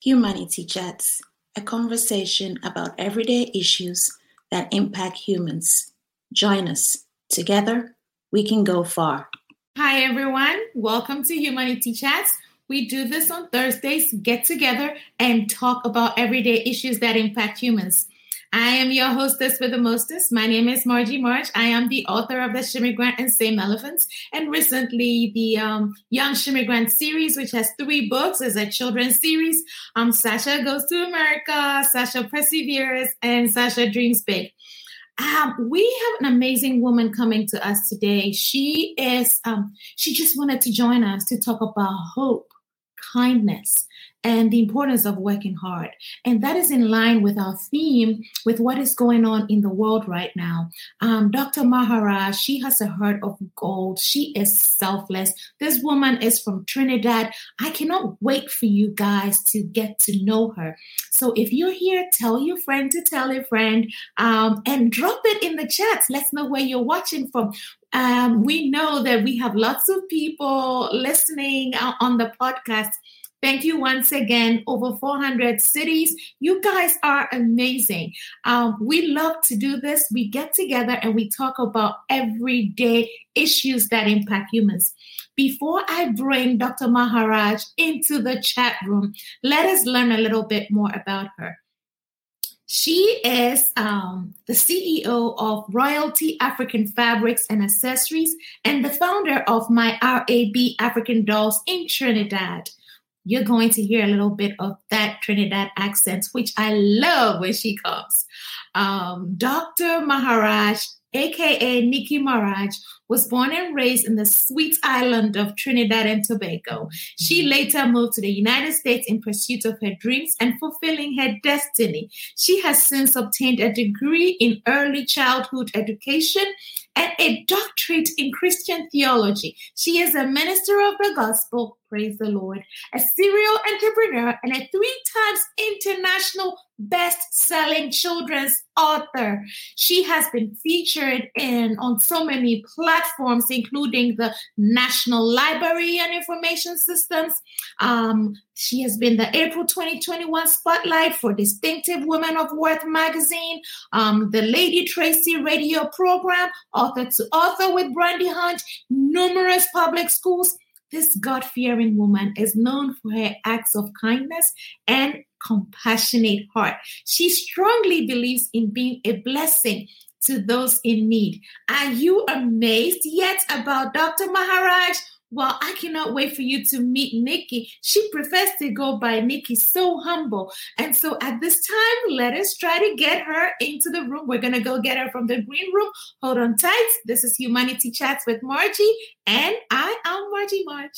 Humanity Chats, a conversation about everyday issues that impact humans. Join us. Together, we can go far. Hi, everyone. Welcome to Humanity Chats. We do this on Thursdays, get together and talk about everyday issues that impact humans. I am your hostess with the mostest. My name is Margie March. I am the author of the Shimmy Grant and Same Elephants, and recently the um, Young Shimmy Grant series, which has three books, is a children's series. Um, Sasha Goes to America, Sasha Perseveres, and Sasha Dreams Big. Um, we have an amazing woman coming to us today. She is, um, she just wanted to join us to talk about hope, kindness, and the importance of working hard. And that is in line with our theme, with what is going on in the world right now. Um, Dr. Maharaj, she has a heart of gold. She is selfless. This woman is from Trinidad. I cannot wait for you guys to get to know her. So if you're here, tell your friend to tell a friend um, and drop it in the chat. Let's know where you're watching from. Um, we know that we have lots of people listening uh, on the podcast Thank you once again. Over 400 cities. You guys are amazing. Um, we love to do this. We get together and we talk about everyday issues that impact humans. Before I bring Dr. Maharaj into the chat room, let us learn a little bit more about her. She is um, the CEO of Royalty African Fabrics and Accessories and the founder of My RAB African Dolls in Trinidad you're going to hear a little bit of that Trinidad accent, which I love when she comes. Um, Dr. Maharaj, aka Nikki Maharaj, was born and raised in the sweet island of Trinidad and Tobago. She later moved to the United States in pursuit of her dreams and fulfilling her destiny. She has since obtained a degree in early childhood education and a doctorate in Christian theology. She is a minister of the gospel, praise the Lord, a serial entrepreneur, and a three times international best selling children's author. She has been featured in on so many platforms, including the National Library and Information Systems. Um, she has been the April 2021 Spotlight for Distinctive Women of Worth magazine, um, the Lady Tracy radio program, author to author with Brandy Hunt, numerous public schools. This God fearing woman is known for her acts of kindness and compassionate heart. She strongly believes in being a blessing to those in need. Are you amazed yet about Dr. Maharaj? Well, I cannot wait for you to meet Nikki. She prefers to go by Nikki, so humble. And so at this time, let us try to get her into the room. We're going to go get her from the green room. Hold on tight. This is Humanity Chats with Margie, and I am Margie March.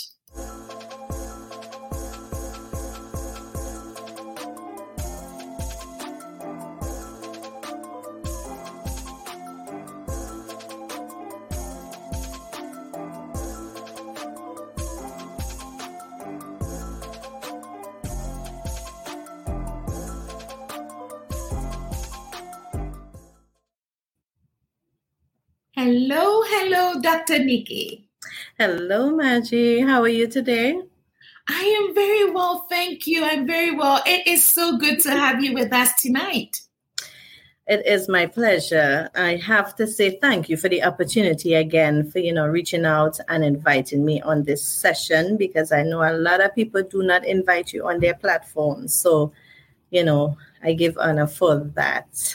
Hello, hello, Dr. Nikki. Hello, Maggie. How are you today? I am very well, thank you. I'm very well. It is so good to have you with us tonight. It is my pleasure. I have to say thank you for the opportunity again for you know reaching out and inviting me on this session because I know a lot of people do not invite you on their platforms. So, you know, I give honor for that.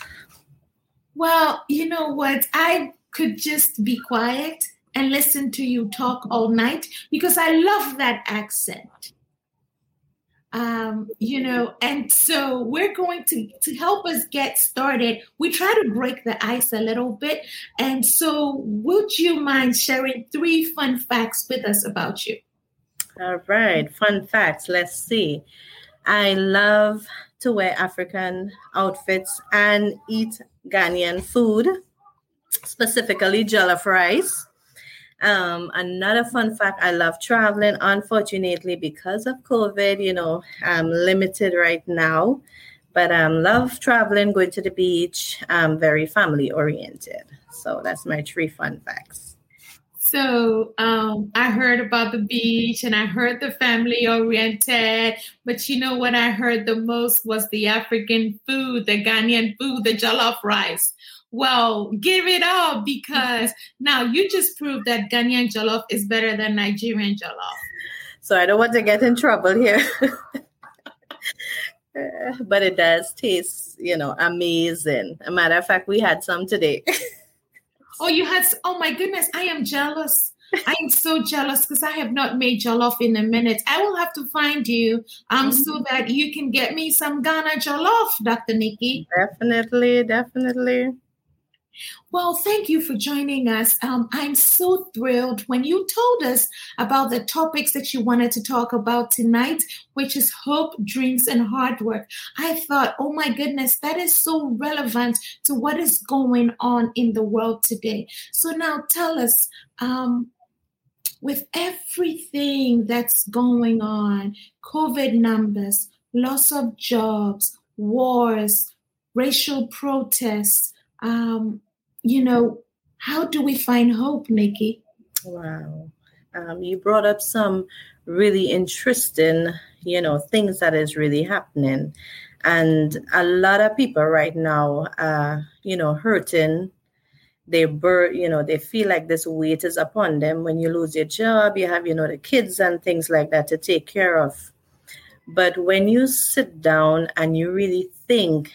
Well, you know what? I could just be quiet and listen to you talk all night because I love that accent. Um, you know, and so we're going to to help us get started. We try to break the ice a little bit, and so would you mind sharing three fun facts with us about you? All right, fun facts. Let's see. I love to wear African outfits and eat Ghanaian food specifically jollof rice. Um, another fun fact I love traveling. Unfortunately, because of COVID, you know, I'm limited right now, but um, love traveling, going to the beach. I'm very family oriented. So that's my three fun facts. So um, I heard about the beach and I heard the family oriented, but you know what I heard the most was the African food, the Ghanaian food, the jollof rice. Well, give it up because now you just proved that Ghanaian jollof is better than Nigerian jollof. So I don't want to get in trouble here. but it does taste, you know, amazing. A matter of fact, we had some today. oh, you had, oh my goodness, I am jealous. I am so jealous because I have not made jollof in a minute. I will have to find you um mm-hmm. so that you can get me some Ghana jollof, Dr. Nikki. Definitely, definitely. Well, thank you for joining us. Um, I'm so thrilled when you told us about the topics that you wanted to talk about tonight, which is hope, dreams, and hard work. I thought, oh my goodness, that is so relevant to what is going on in the world today. So now tell us, um, with everything that's going on, COVID numbers, loss of jobs, wars, racial protests, um, you know, how do we find hope, Nikki? Wow. Um, you brought up some really interesting, you know, things that is really happening. And a lot of people right now are, you know, hurting. They bur- you know, they feel like this weight is upon them. When you lose your job, you have, you know, the kids and things like that to take care of. But when you sit down and you really think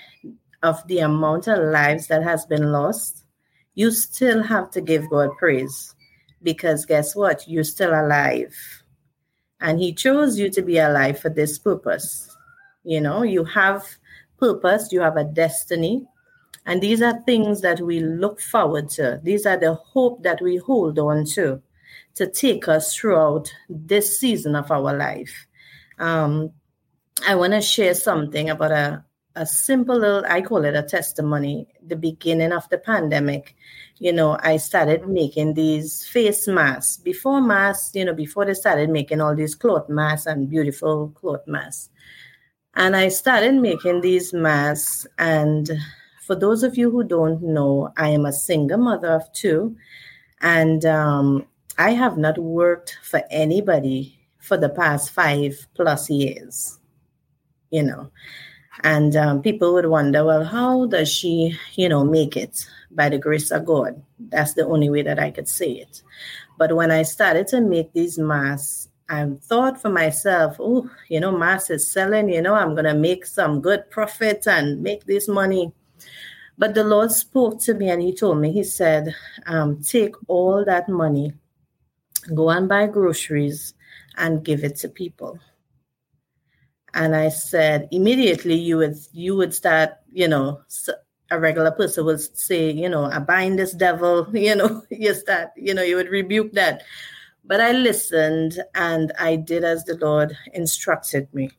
of the amount of lives that has been lost, you still have to give God praise because guess what? You're still alive. And He chose you to be alive for this purpose. You know, you have purpose, you have a destiny. And these are things that we look forward to. These are the hope that we hold on to to take us throughout this season of our life. Um, I want to share something about a, a simple little, I call it a testimony, the beginning of the pandemic. You know, I started making these face masks. Before masks, you know, before they started making all these cloth masks and beautiful cloth masks. And I started making these masks. And for those of you who don't know, I am a single mother of two. And um, I have not worked for anybody for the past five plus years, you know. And um, people would wonder, well, how does she, you know, make it? By the grace of God. That's the only way that I could say it. But when I started to make these masks, I thought for myself, oh, you know, mask is selling, you know, I'm going to make some good profit and make this money. But the Lord spoke to me and He told me, He said, um, take all that money, go and buy groceries and give it to people and I said immediately you would you would start you know a regular person would say you know I bind this devil you know you start you know you would rebuke that. But I listened and I did as the Lord instructed me.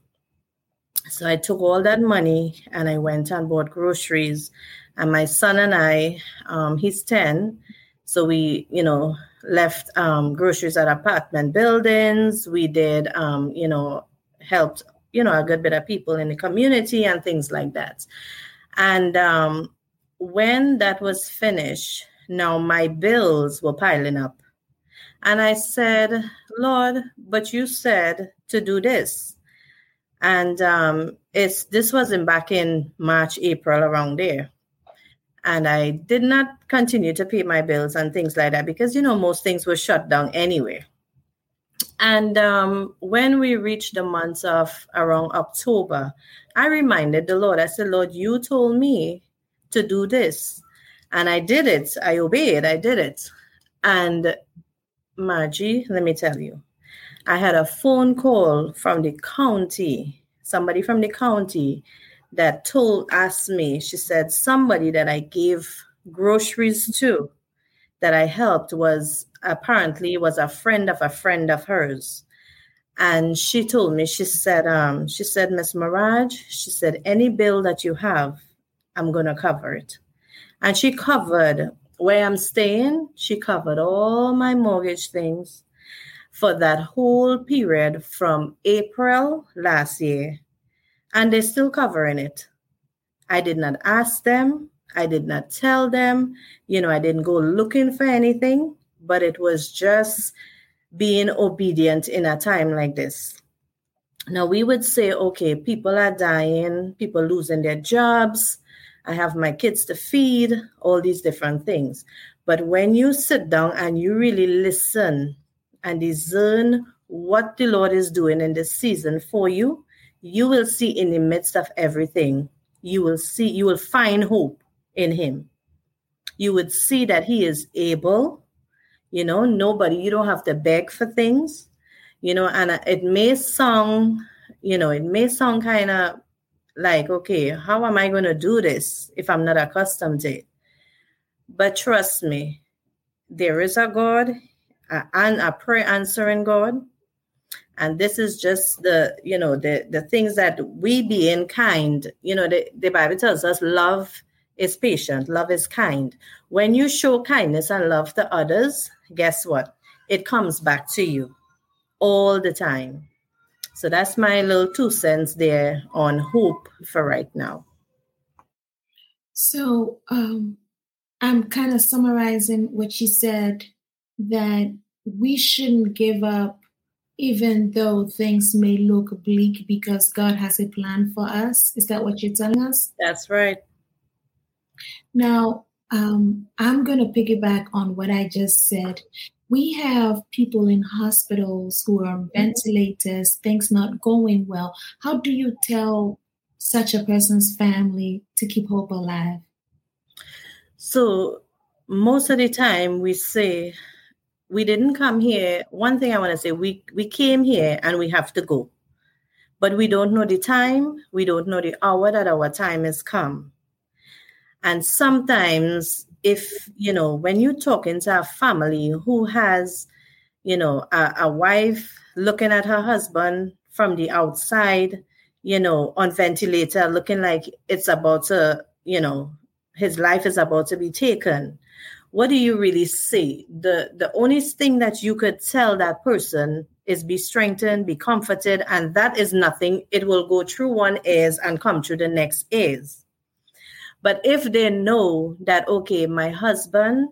So I took all that money and I went and bought groceries. And my son and I um, he's 10 so we you know left um, groceries at apartment buildings. We did um, you know helped you know, a good bit of people in the community and things like that. And um, when that was finished, now my bills were piling up. And I said, Lord, but you said to do this. And um, it's this wasn't back in March, April, around there. And I did not continue to pay my bills and things like that because, you know, most things were shut down anyway. And um, when we reached the months of around October, I reminded the Lord, I said, Lord, you told me to do this. And I did it. I obeyed. I did it. And Margie, let me tell you, I had a phone call from the county, somebody from the county that told, asked me, she said, somebody that I gave groceries to, that I helped was apparently was a friend of a friend of hers. And she told me, she said, um, she said, Miss Mirage, she said, any bill that you have, I'm gonna cover it. And she covered where I'm staying, she covered all my mortgage things for that whole period from April last year. And they're still covering it. I did not ask them. I did not tell them. You know, I didn't go looking for anything but it was just being obedient in a time like this. Now, we would say, okay, people are dying, people losing their jobs, I have my kids to feed, all these different things. But when you sit down and you really listen and discern what the Lord is doing in this season for you, you will see in the midst of everything, you will see, you will find hope in Him. You would see that He is able, you know, nobody, you don't have to beg for things, you know, and uh, it may sound, you know, it may sound kind of like, okay, how am I going to do this if I'm not accustomed to it? But trust me, there is a God and a prayer answering God. And this is just the, you know, the, the things that we be in kind, you know, the, the Bible tells us love is patient, love is kind. When you show kindness and love to others, guess what? It comes back to you all the time. So that's my little two cents there on hope for right now. So um, I'm kind of summarizing what she said that we shouldn't give up even though things may look bleak because God has a plan for us. Is that what you're telling us? That's right. Now, um, I'm going to piggyback on what I just said we have people in hospitals who are on mm-hmm. ventilators, things not going well. How do you tell such a person's family to keep hope alive? So, most of the time, we say, we didn't come here. One thing I want to say, we, we came here and we have to go. But we don't know the time, we don't know the hour that our time has come. And sometimes if you know when you talk into a family who has you know a, a wife looking at her husband from the outside you know on ventilator looking like it's about to you know his life is about to be taken what do you really say the the only thing that you could tell that person is be strengthened be comforted and that is nothing. It will go through one ears and come through the next ears but if they know that, okay, my husband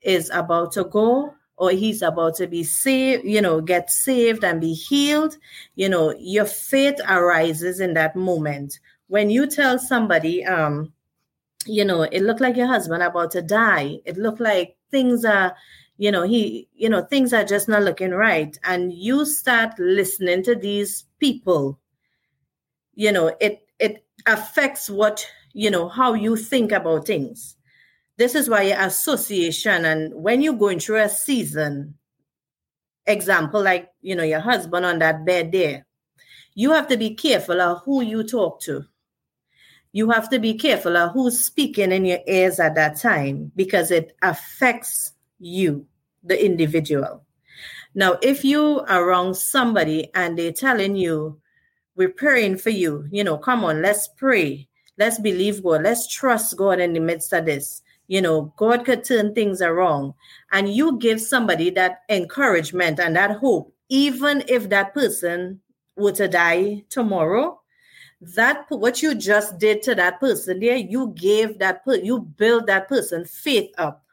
is about to go or he's about to be saved, you know, get saved and be healed, you know, your faith arises in that moment. When you tell somebody, um, you know, it looked like your husband about to die. It looked like things are, you know, he, you know, things are just not looking right. And you start listening to these people, you know, it it affects what you know, how you think about things. This is why association and when you're going through a season, example, like, you know, your husband on that bed there, you have to be careful of who you talk to. You have to be careful of who's speaking in your ears at that time because it affects you, the individual. Now, if you are around somebody and they're telling you, we're praying for you, you know, come on, let's pray. Let's believe God. Let's trust God in the midst of this. You know, God could turn things around. And you give somebody that encouragement and that hope, even if that person were to die tomorrow. That what you just did to that person there, you gave that you build that person faith up.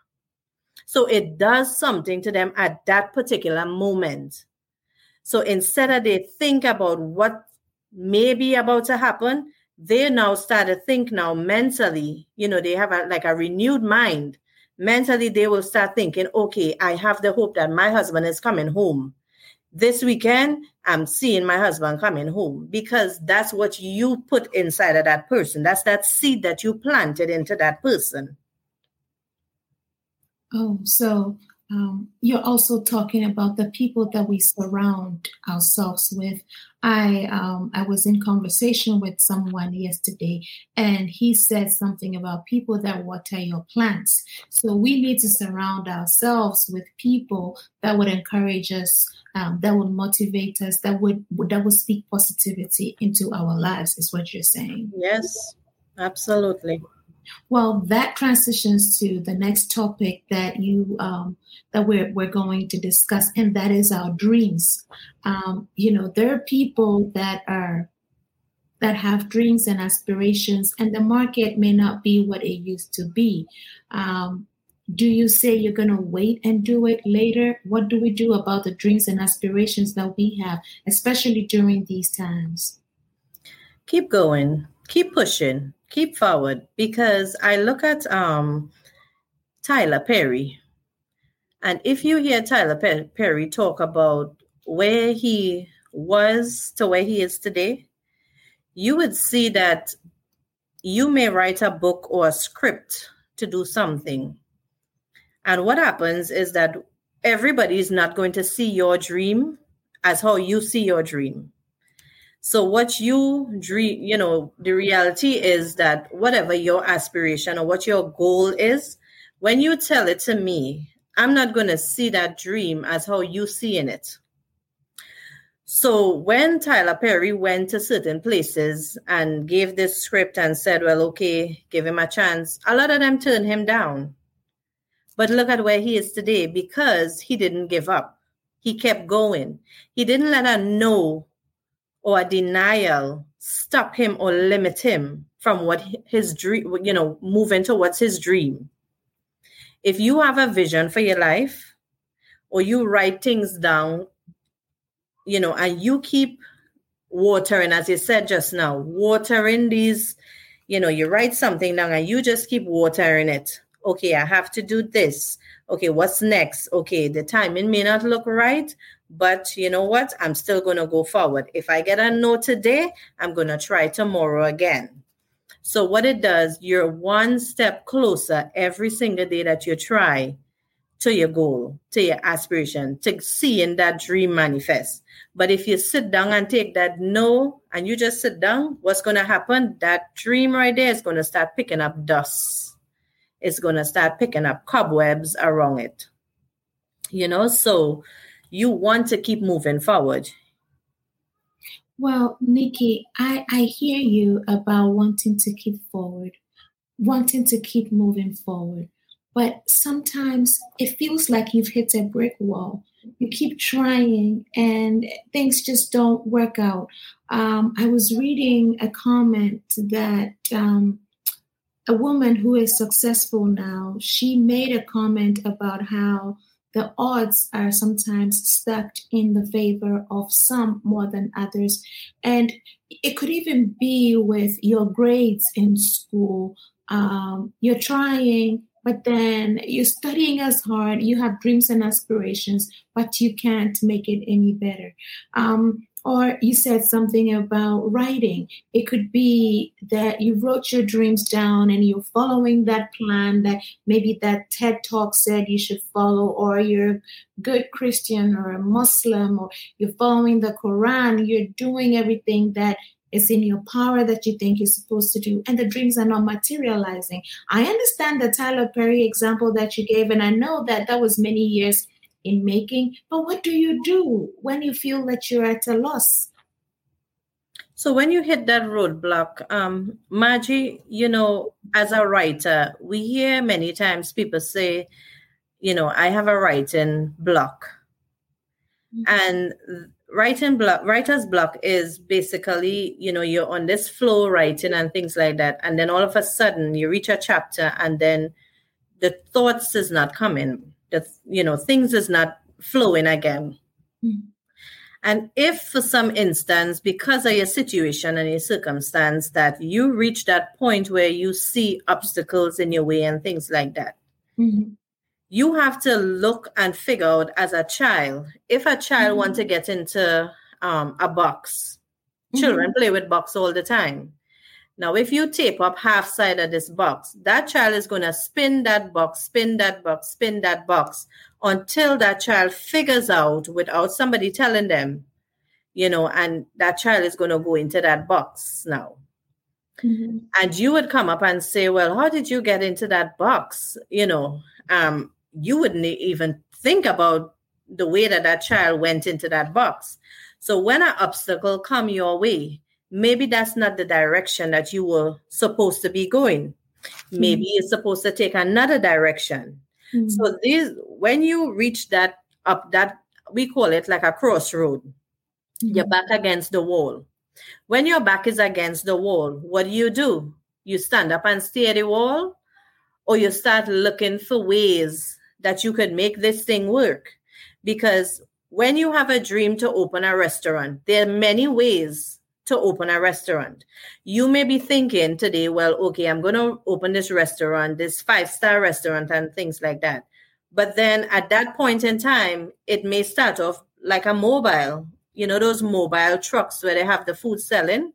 So it does something to them at that particular moment. So instead of they think about what may be about to happen, they now start to think now mentally, you know, they have a, like a renewed mind. Mentally, they will start thinking, okay, I have the hope that my husband is coming home. This weekend, I'm seeing my husband coming home because that's what you put inside of that person. That's that seed that you planted into that person. Oh, so um, you're also talking about the people that we surround ourselves with. I um, I was in conversation with someone yesterday, and he said something about people that water your plants. So we need to surround ourselves with people that would encourage us, um, that would motivate us, that would that would speak positivity into our lives. Is what you're saying? Yes, absolutely. Well, that transitions to the next topic that you um, that we're we're going to discuss, and that is our dreams. Um, you know, there are people that are that have dreams and aspirations, and the market may not be what it used to be. Um, do you say you're going to wait and do it later? What do we do about the dreams and aspirations that we have, especially during these times? Keep going, keep pushing, keep forward. Because I look at um, Tyler Perry, and if you hear Tyler Perry talk about where he was to where he is today, you would see that you may write a book or a script to do something. And what happens is that everybody is not going to see your dream as how you see your dream. So what you dream, you know, the reality is that whatever your aspiration or what your goal is, when you tell it to me, I'm not going to see that dream as how you see in it. So when Tyler Perry went to certain places and gave this script and said, well, okay, give him a chance, a lot of them turned him down. But look at where he is today because he didn't give up. He kept going. He didn't let a no or a denial stop him or limit him from what his dream, you know, moving towards his dream. If you have a vision for your life or you write things down you know, and you keep watering, as you said just now, watering these, you know, you write something down and you just keep watering it. Okay, I have to do this. Okay, what's next? Okay, the timing may not look right, but you know what? I'm still going to go forward. If I get a no today, I'm going to try tomorrow again. So, what it does, you're one step closer every single day that you try to your goal, to your aspiration, to seeing that dream manifest. But if you sit down and take that no and you just sit down, what's going to happen? That dream right there is going to start picking up dust. It's going to start picking up cobwebs around it. You know, so you want to keep moving forward. Well, Nikki, I, I hear you about wanting to keep forward, wanting to keep moving forward. But sometimes it feels like you've hit a brick wall. You keep trying and things just don't work out. Um, I was reading a comment that um, a woman who is successful now, she made a comment about how the odds are sometimes stacked in the favor of some more than others. And it could even be with your grades in school. Um, you're trying, but then you're studying as hard, you have dreams and aspirations, but you can't make it any better. Um, or you said something about writing. It could be that you wrote your dreams down and you're following that plan that maybe that TED talk said you should follow, or you're a good Christian or a Muslim, or you're following the Quran, you're doing everything that is in your power that you think you're supposed to do, and the dreams are not materializing. I understand the Tyler Perry example that you gave, and I know that that was many years in making, but what do you do when you feel that you're at a loss? So when you hit that roadblock, um, Margie, you know, as a writer, we hear many times people say, you know, I have a writing block. Mm-hmm. And writing block writer's block is basically you know you're on this flow writing and things like that and then all of a sudden you reach a chapter and then the thoughts is not coming the you know things is not flowing again mm-hmm. and if for some instance because of your situation and your circumstance that you reach that point where you see obstacles in your way and things like that mm-hmm you have to look and figure out as a child if a child mm-hmm. want to get into um, a box mm-hmm. children play with box all the time now if you tape up half side of this box that child is going to spin that box spin that box spin that box until that child figures out without somebody telling them you know and that child is going to go into that box now mm-hmm. and you would come up and say well how did you get into that box you know um you wouldn't even think about the way that that child went into that box. So when an obstacle come your way, maybe that's not the direction that you were supposed to be going. Maybe mm-hmm. you're supposed to take another direction. Mm-hmm. So these when you reach that up that we call it like a crossroad, mm-hmm. you're back against the wall. When your back is against the wall, what do you do? You stand up and stare at the wall, or you start looking for ways that you could make this thing work. Because when you have a dream to open a restaurant, there are many ways to open a restaurant. You may be thinking today, well, okay, I'm going to open this restaurant, this five star restaurant, and things like that. But then at that point in time, it may start off like a mobile, you know, those mobile trucks where they have the food selling.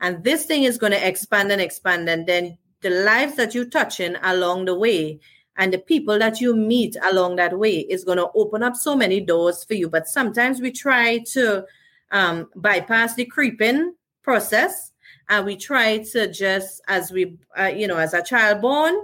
And this thing is going to expand and expand. And then the lives that you're touching along the way and the people that you meet along that way is going to open up so many doors for you. But sometimes we try to um, bypass the creeping process and we try to just, as we, uh, you know, as a child born,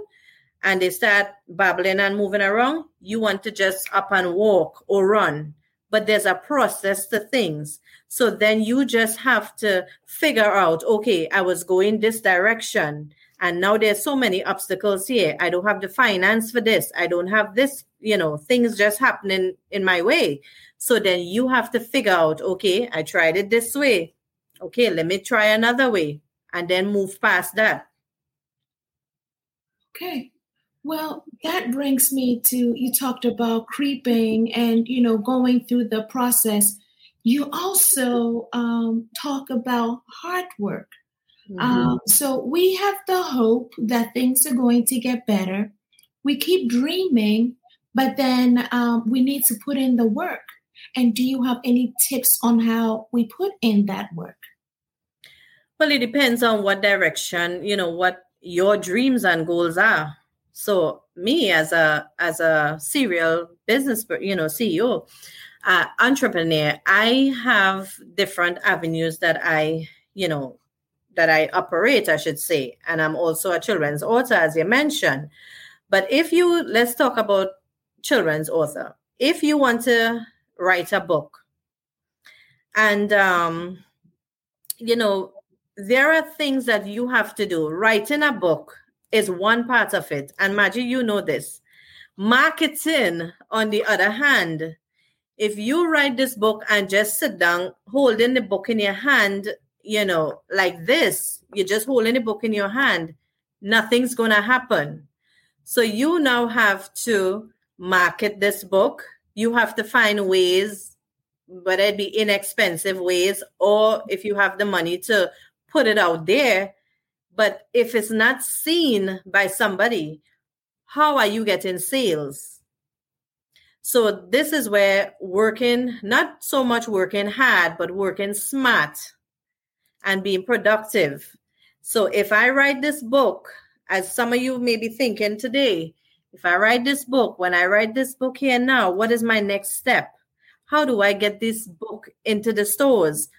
and they start babbling and moving around, you want to just up and walk or run. But there's a process to things. So then you just have to figure out, okay, I was going this direction. And now there's so many obstacles here. I don't have the finance for this. I don't have this, you know, things just happening in my way. So then you have to figure out, okay, I tried it this way. Okay, let me try another way and then move past that. Okay. Well, that brings me to you talked about creeping and you know going through the process. You also um, talk about hard work. Mm-hmm. Um, so we have the hope that things are going to get better. We keep dreaming, but then um, we need to put in the work. And do you have any tips on how we put in that work? Well, it depends on what direction, you know, what your dreams and goals are. So me as a as a serial business, you know, CEO, uh, entrepreneur, I have different avenues that I, you know, that I operate, I should say, and I'm also a children's author, as you mentioned. But if you let's talk about children's author. If you want to write a book, and um, you know, there are things that you have to do. Writing a book is one part of it. And Maggie, you know this. Marketing, on the other hand, if you write this book and just sit down holding the book in your hand, you know, like this, you're just holding the book in your hand, nothing's going to happen. So you now have to market this book. You have to find ways, but it'd be inexpensive ways or if you have the money to put it out there, but if it's not seen by somebody, how are you getting sales? So this is where working, not so much working hard, but working smart and being productive. So if I write this book, as some of you may be thinking today, if I write this book, when I write this book here now, what is my next step? How do I get this book into the stores?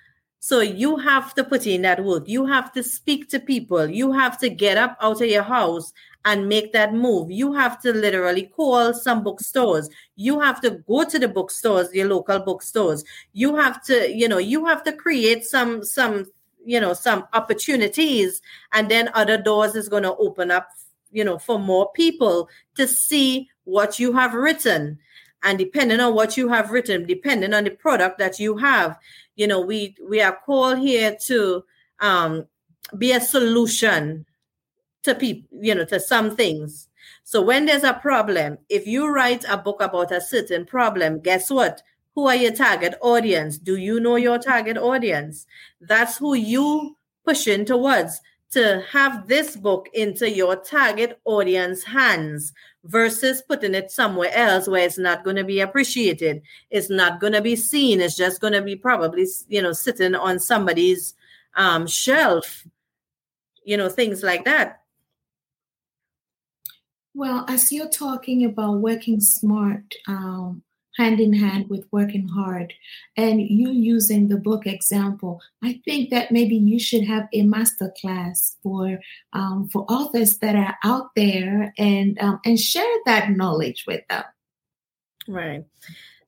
So you have to put in that work. You have to speak to people. You have to get up out of your house and make that move. You have to literally call some bookstores. You have to go to the bookstores, your local bookstores. You have to, you know, you have to create some some, you know, some opportunities and then other doors is going to open up, you know, for more people to see what you have written. And depending on what you have written, depending on the product that you have, you know we we are called here to um be a solution to people you know to some things. So when there's a problem if you write a book about a certain problem guess what? Who are your target audience? Do you know your target audience? That's who you pushing towards to have this book into your target audience hands versus putting it somewhere else where it's not going to be appreciated. It's not going to be seen. It's just going to be probably you know sitting on somebody's um, shelf you know things like that. Well as you're talking about working smart um, hand in hand with working hard and you using the book example i think that maybe you should have a master class for um, for authors that are out there and um, and share that knowledge with them. Right.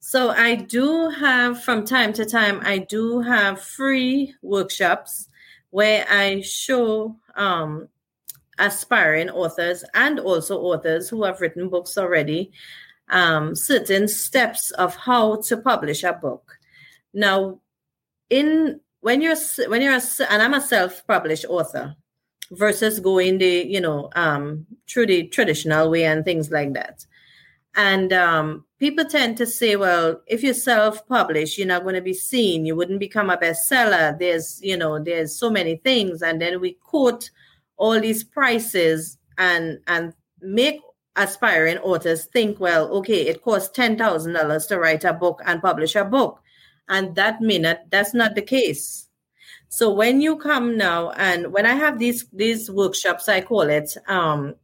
So i do have from time to time i do have free workshops where i show um, aspiring authors and also authors who have written books already um, certain steps of how to publish a book. Now, in when you're when you're a, and I'm a self-published author, versus going the you know um, through the traditional way and things like that. And um, people tend to say, well, if you self-publish, you're not going to be seen. You wouldn't become a bestseller. There's you know there's so many things, and then we quote all these prices and and make aspiring authors think, well, okay, it costs ten thousand dollars to write a book and publish a book, and that minute that's not the case. So when you come now, and when I have these these workshops, I call it, um,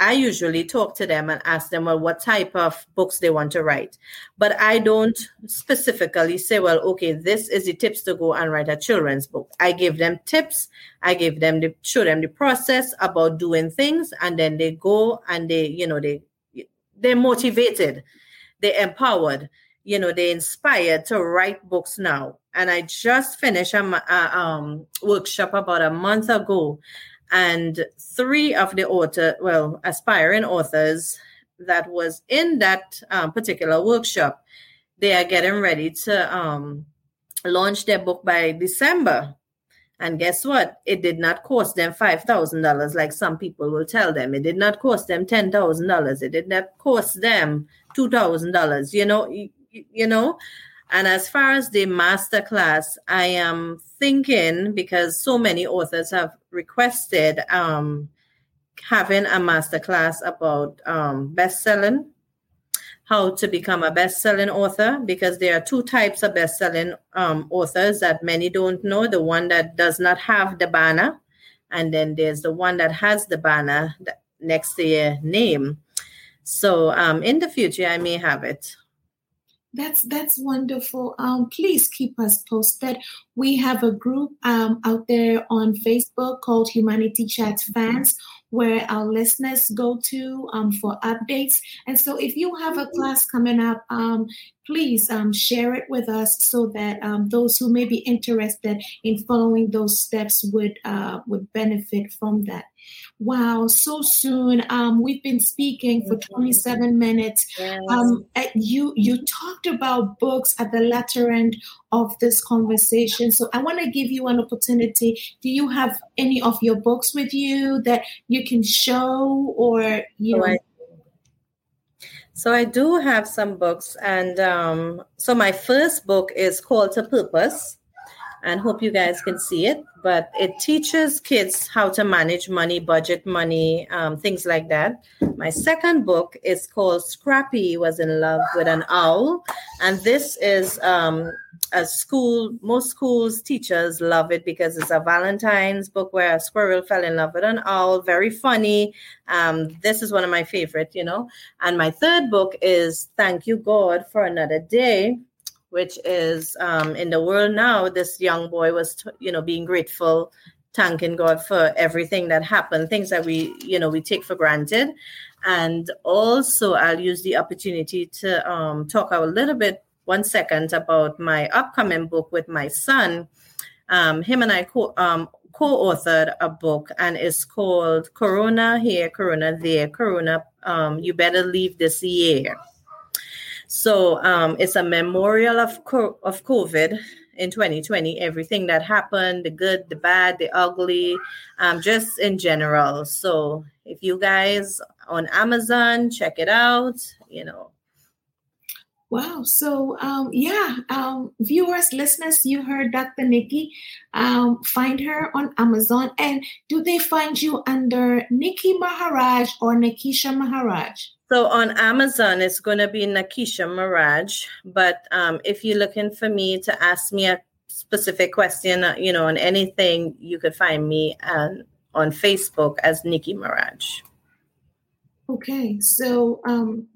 I usually talk to them and ask them, well, what type of books they want to write. But I don't specifically say, well, okay, this is the tips to go and write a children's book. I give them tips. I give them the show them the process about doing things, and then they go and they, you know, they they're motivated, they're empowered, you know, they're inspired to write books now and I just finished a, a um, workshop about a month ago, and three of the author, well, aspiring authors that was in that um, particular workshop, they are getting ready to um, launch their book by December. And guess what? It did not cost them $5,000 like some people will tell them. It did not cost them $10,000. It did not cost them $2,000. You know, you, you know, and as far as the master class, I am thinking because so many authors have requested um, having a master class about um, best-selling, how to become a best-selling author, because there are two types of best-selling um, authors that many don't know. The one that does not have the banner, and then there's the one that has the banner next to your name. So um, in the future, I may have it that's that's wonderful. Um, please keep us posted. We have a group um, out there on Facebook called Humanity Chats Fans, where our listeners go to um, for updates. And so, if you have a class coming up, um, please um, share it with us so that um, those who may be interested in following those steps would uh, would benefit from that. Wow, so soon. Um, we've been speaking for 27 minutes. Yes. Um, you you talked about books at the latter end of this conversation. So I want to give you an opportunity. Do you have any of your books with you that you can show or you know? So I do have some books, and um, so my first book is called To Purpose, and hope you guys can see it but it teaches kids how to manage money, budget money, um, things like that. My second book is called Scrappy Was in Love with an Owl. And this is um, a school, most schools, teachers love it because it's a Valentine's book where a squirrel fell in love with an owl. Very funny. Um, this is one of my favorite, you know. And my third book is Thank You, God, for Another Day which is um, in the world now, this young boy was, you know, being grateful, thanking God for everything that happened, things that we, you know, we take for granted. And also, I'll use the opportunity to um, talk a little bit, one second, about my upcoming book with my son. Um, him and I co- um, co-authored a book, and it's called "Corona Here, Corona There, Corona." Um, you better leave this year. So um, it's a memorial of co- of COVID in 2020. Everything that happened, the good, the bad, the ugly, um, just in general. So if you guys on Amazon, check it out. You know. Wow. So, um, yeah, um, viewers, listeners, you heard Dr. Nikki. Um, find her on Amazon. And do they find you under Nikki Maharaj or Nikisha Maharaj? So on Amazon, it's going to be Nakisha Maharaj. But um, if you're looking for me to ask me a specific question, uh, you know, on anything, you could find me on, on Facebook as Nikki Maharaj. Okay, so um,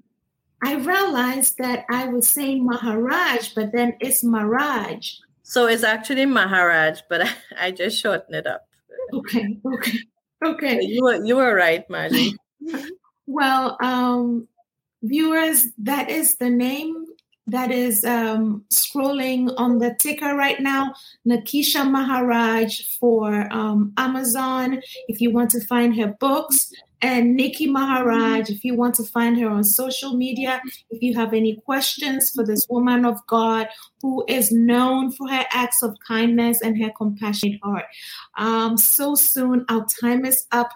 I realized that I was saying Maharaj, but then it's Mirage. So it's actually Maharaj, but I, I just shortened it up. Okay, okay, okay. you were you were right, Margie. Well, um, viewers, that is the name that is um, scrolling on the ticker right now, Nikisha Maharaj for um, Amazon. If you want to find her books, and Nikki Maharaj, if you want to find her on social media, if you have any questions for this woman of God who is known for her acts of kindness and her compassionate heart. Um, so soon, our time is up.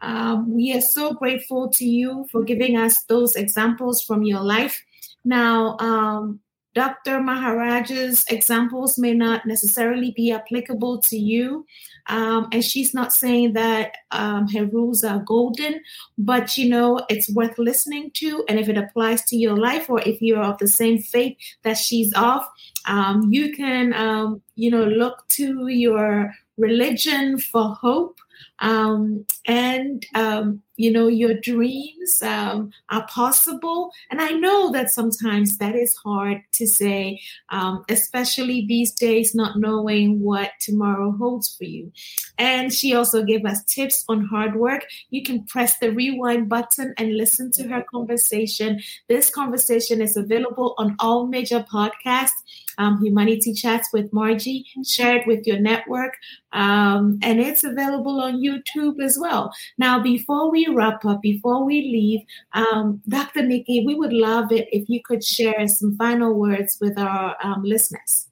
Um, we are so grateful to you for giving us those examples from your life. Now, um, Dr. Maharaj's examples may not necessarily be applicable to you. Um, and she's not saying that um, her rules are golden, but you know, it's worth listening to. And if it applies to your life or if you're of the same faith that she's of, um, you can, um, you know, look to your religion for hope um, and um, you know your dreams um, are possible and i know that sometimes that is hard to say um, especially these days not knowing what tomorrow holds for you and she also gave us tips on hard work you can press the rewind button and listen to her conversation this conversation is available on all major podcasts um, Humanity Chats with Margie. Share it with your network. Um, and it's available on YouTube as well. Now, before we wrap up, before we leave, um, Dr. Nikki, we would love it if you could share some final words with our um, listeners.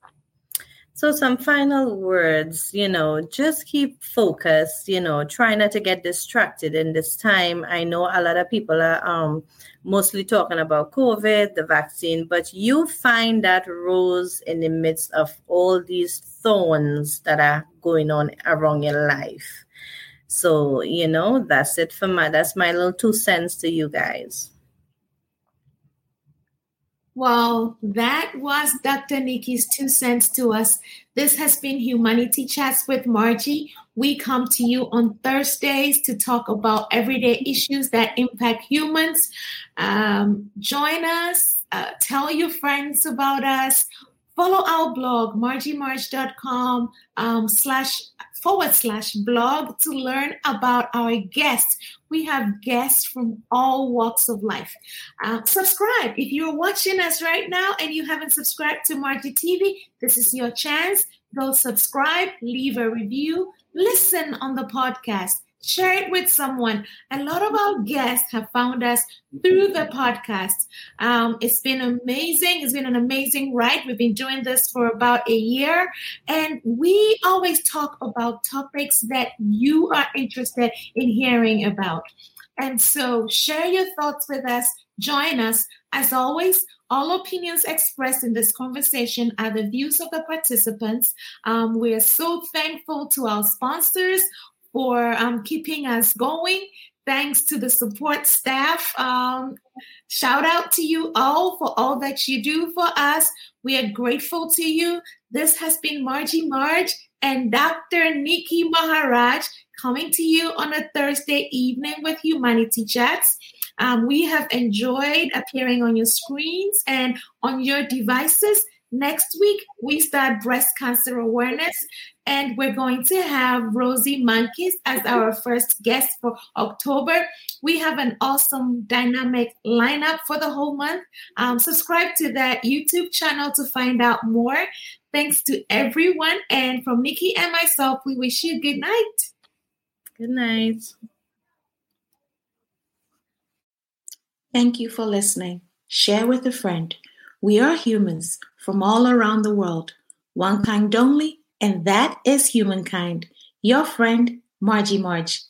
So, some final words, you know, just keep focused, you know, try not to get distracted in this time. I know a lot of people are um, mostly talking about COVID, the vaccine, but you find that rose in the midst of all these thorns that are going on around your life. So, you know, that's it for my, that's my little two cents to you guys. Well, that was Dr. Nikki's two cents to us. This has been Humanity Chats with Margie. We come to you on Thursdays to talk about everyday issues that impact humans. Um, join us, uh, tell your friends about us. Follow our blog, margiemarch.com um, slash forward slash blog to learn about our guests. We have guests from all walks of life. Uh, subscribe. If you're watching us right now and you haven't subscribed to Margie TV, this is your chance. Go subscribe, leave a review, listen on the podcast share it with someone. A lot of our guests have found us through the podcast. Um, it's been amazing. It's been an amazing ride. We've been doing this for about a year, and we always talk about topics that you are interested in hearing about. And so, share your thoughts with us. Join us. As always, all opinions expressed in this conversation are the views of the participants. Um, we're so thankful to our sponsors for um, keeping us going. Thanks to the support staff. Um, shout out to you all for all that you do for us. We are grateful to you. This has been Margie Marge and Dr. Nikki Maharaj coming to you on a Thursday evening with Humanity Chats. Um, we have enjoyed appearing on your screens and on your devices. Next week, we start breast cancer awareness, and we're going to have Rosie Monkeys as our first guest for October. We have an awesome dynamic lineup for the whole month. Um, subscribe to that YouTube channel to find out more. Thanks to everyone. And from Nikki and myself, we wish you good night. Good night. Thank you for listening. Share with a friend. We are humans from all around the world, one kind only, and that is humankind. Your friend, Margie Marge.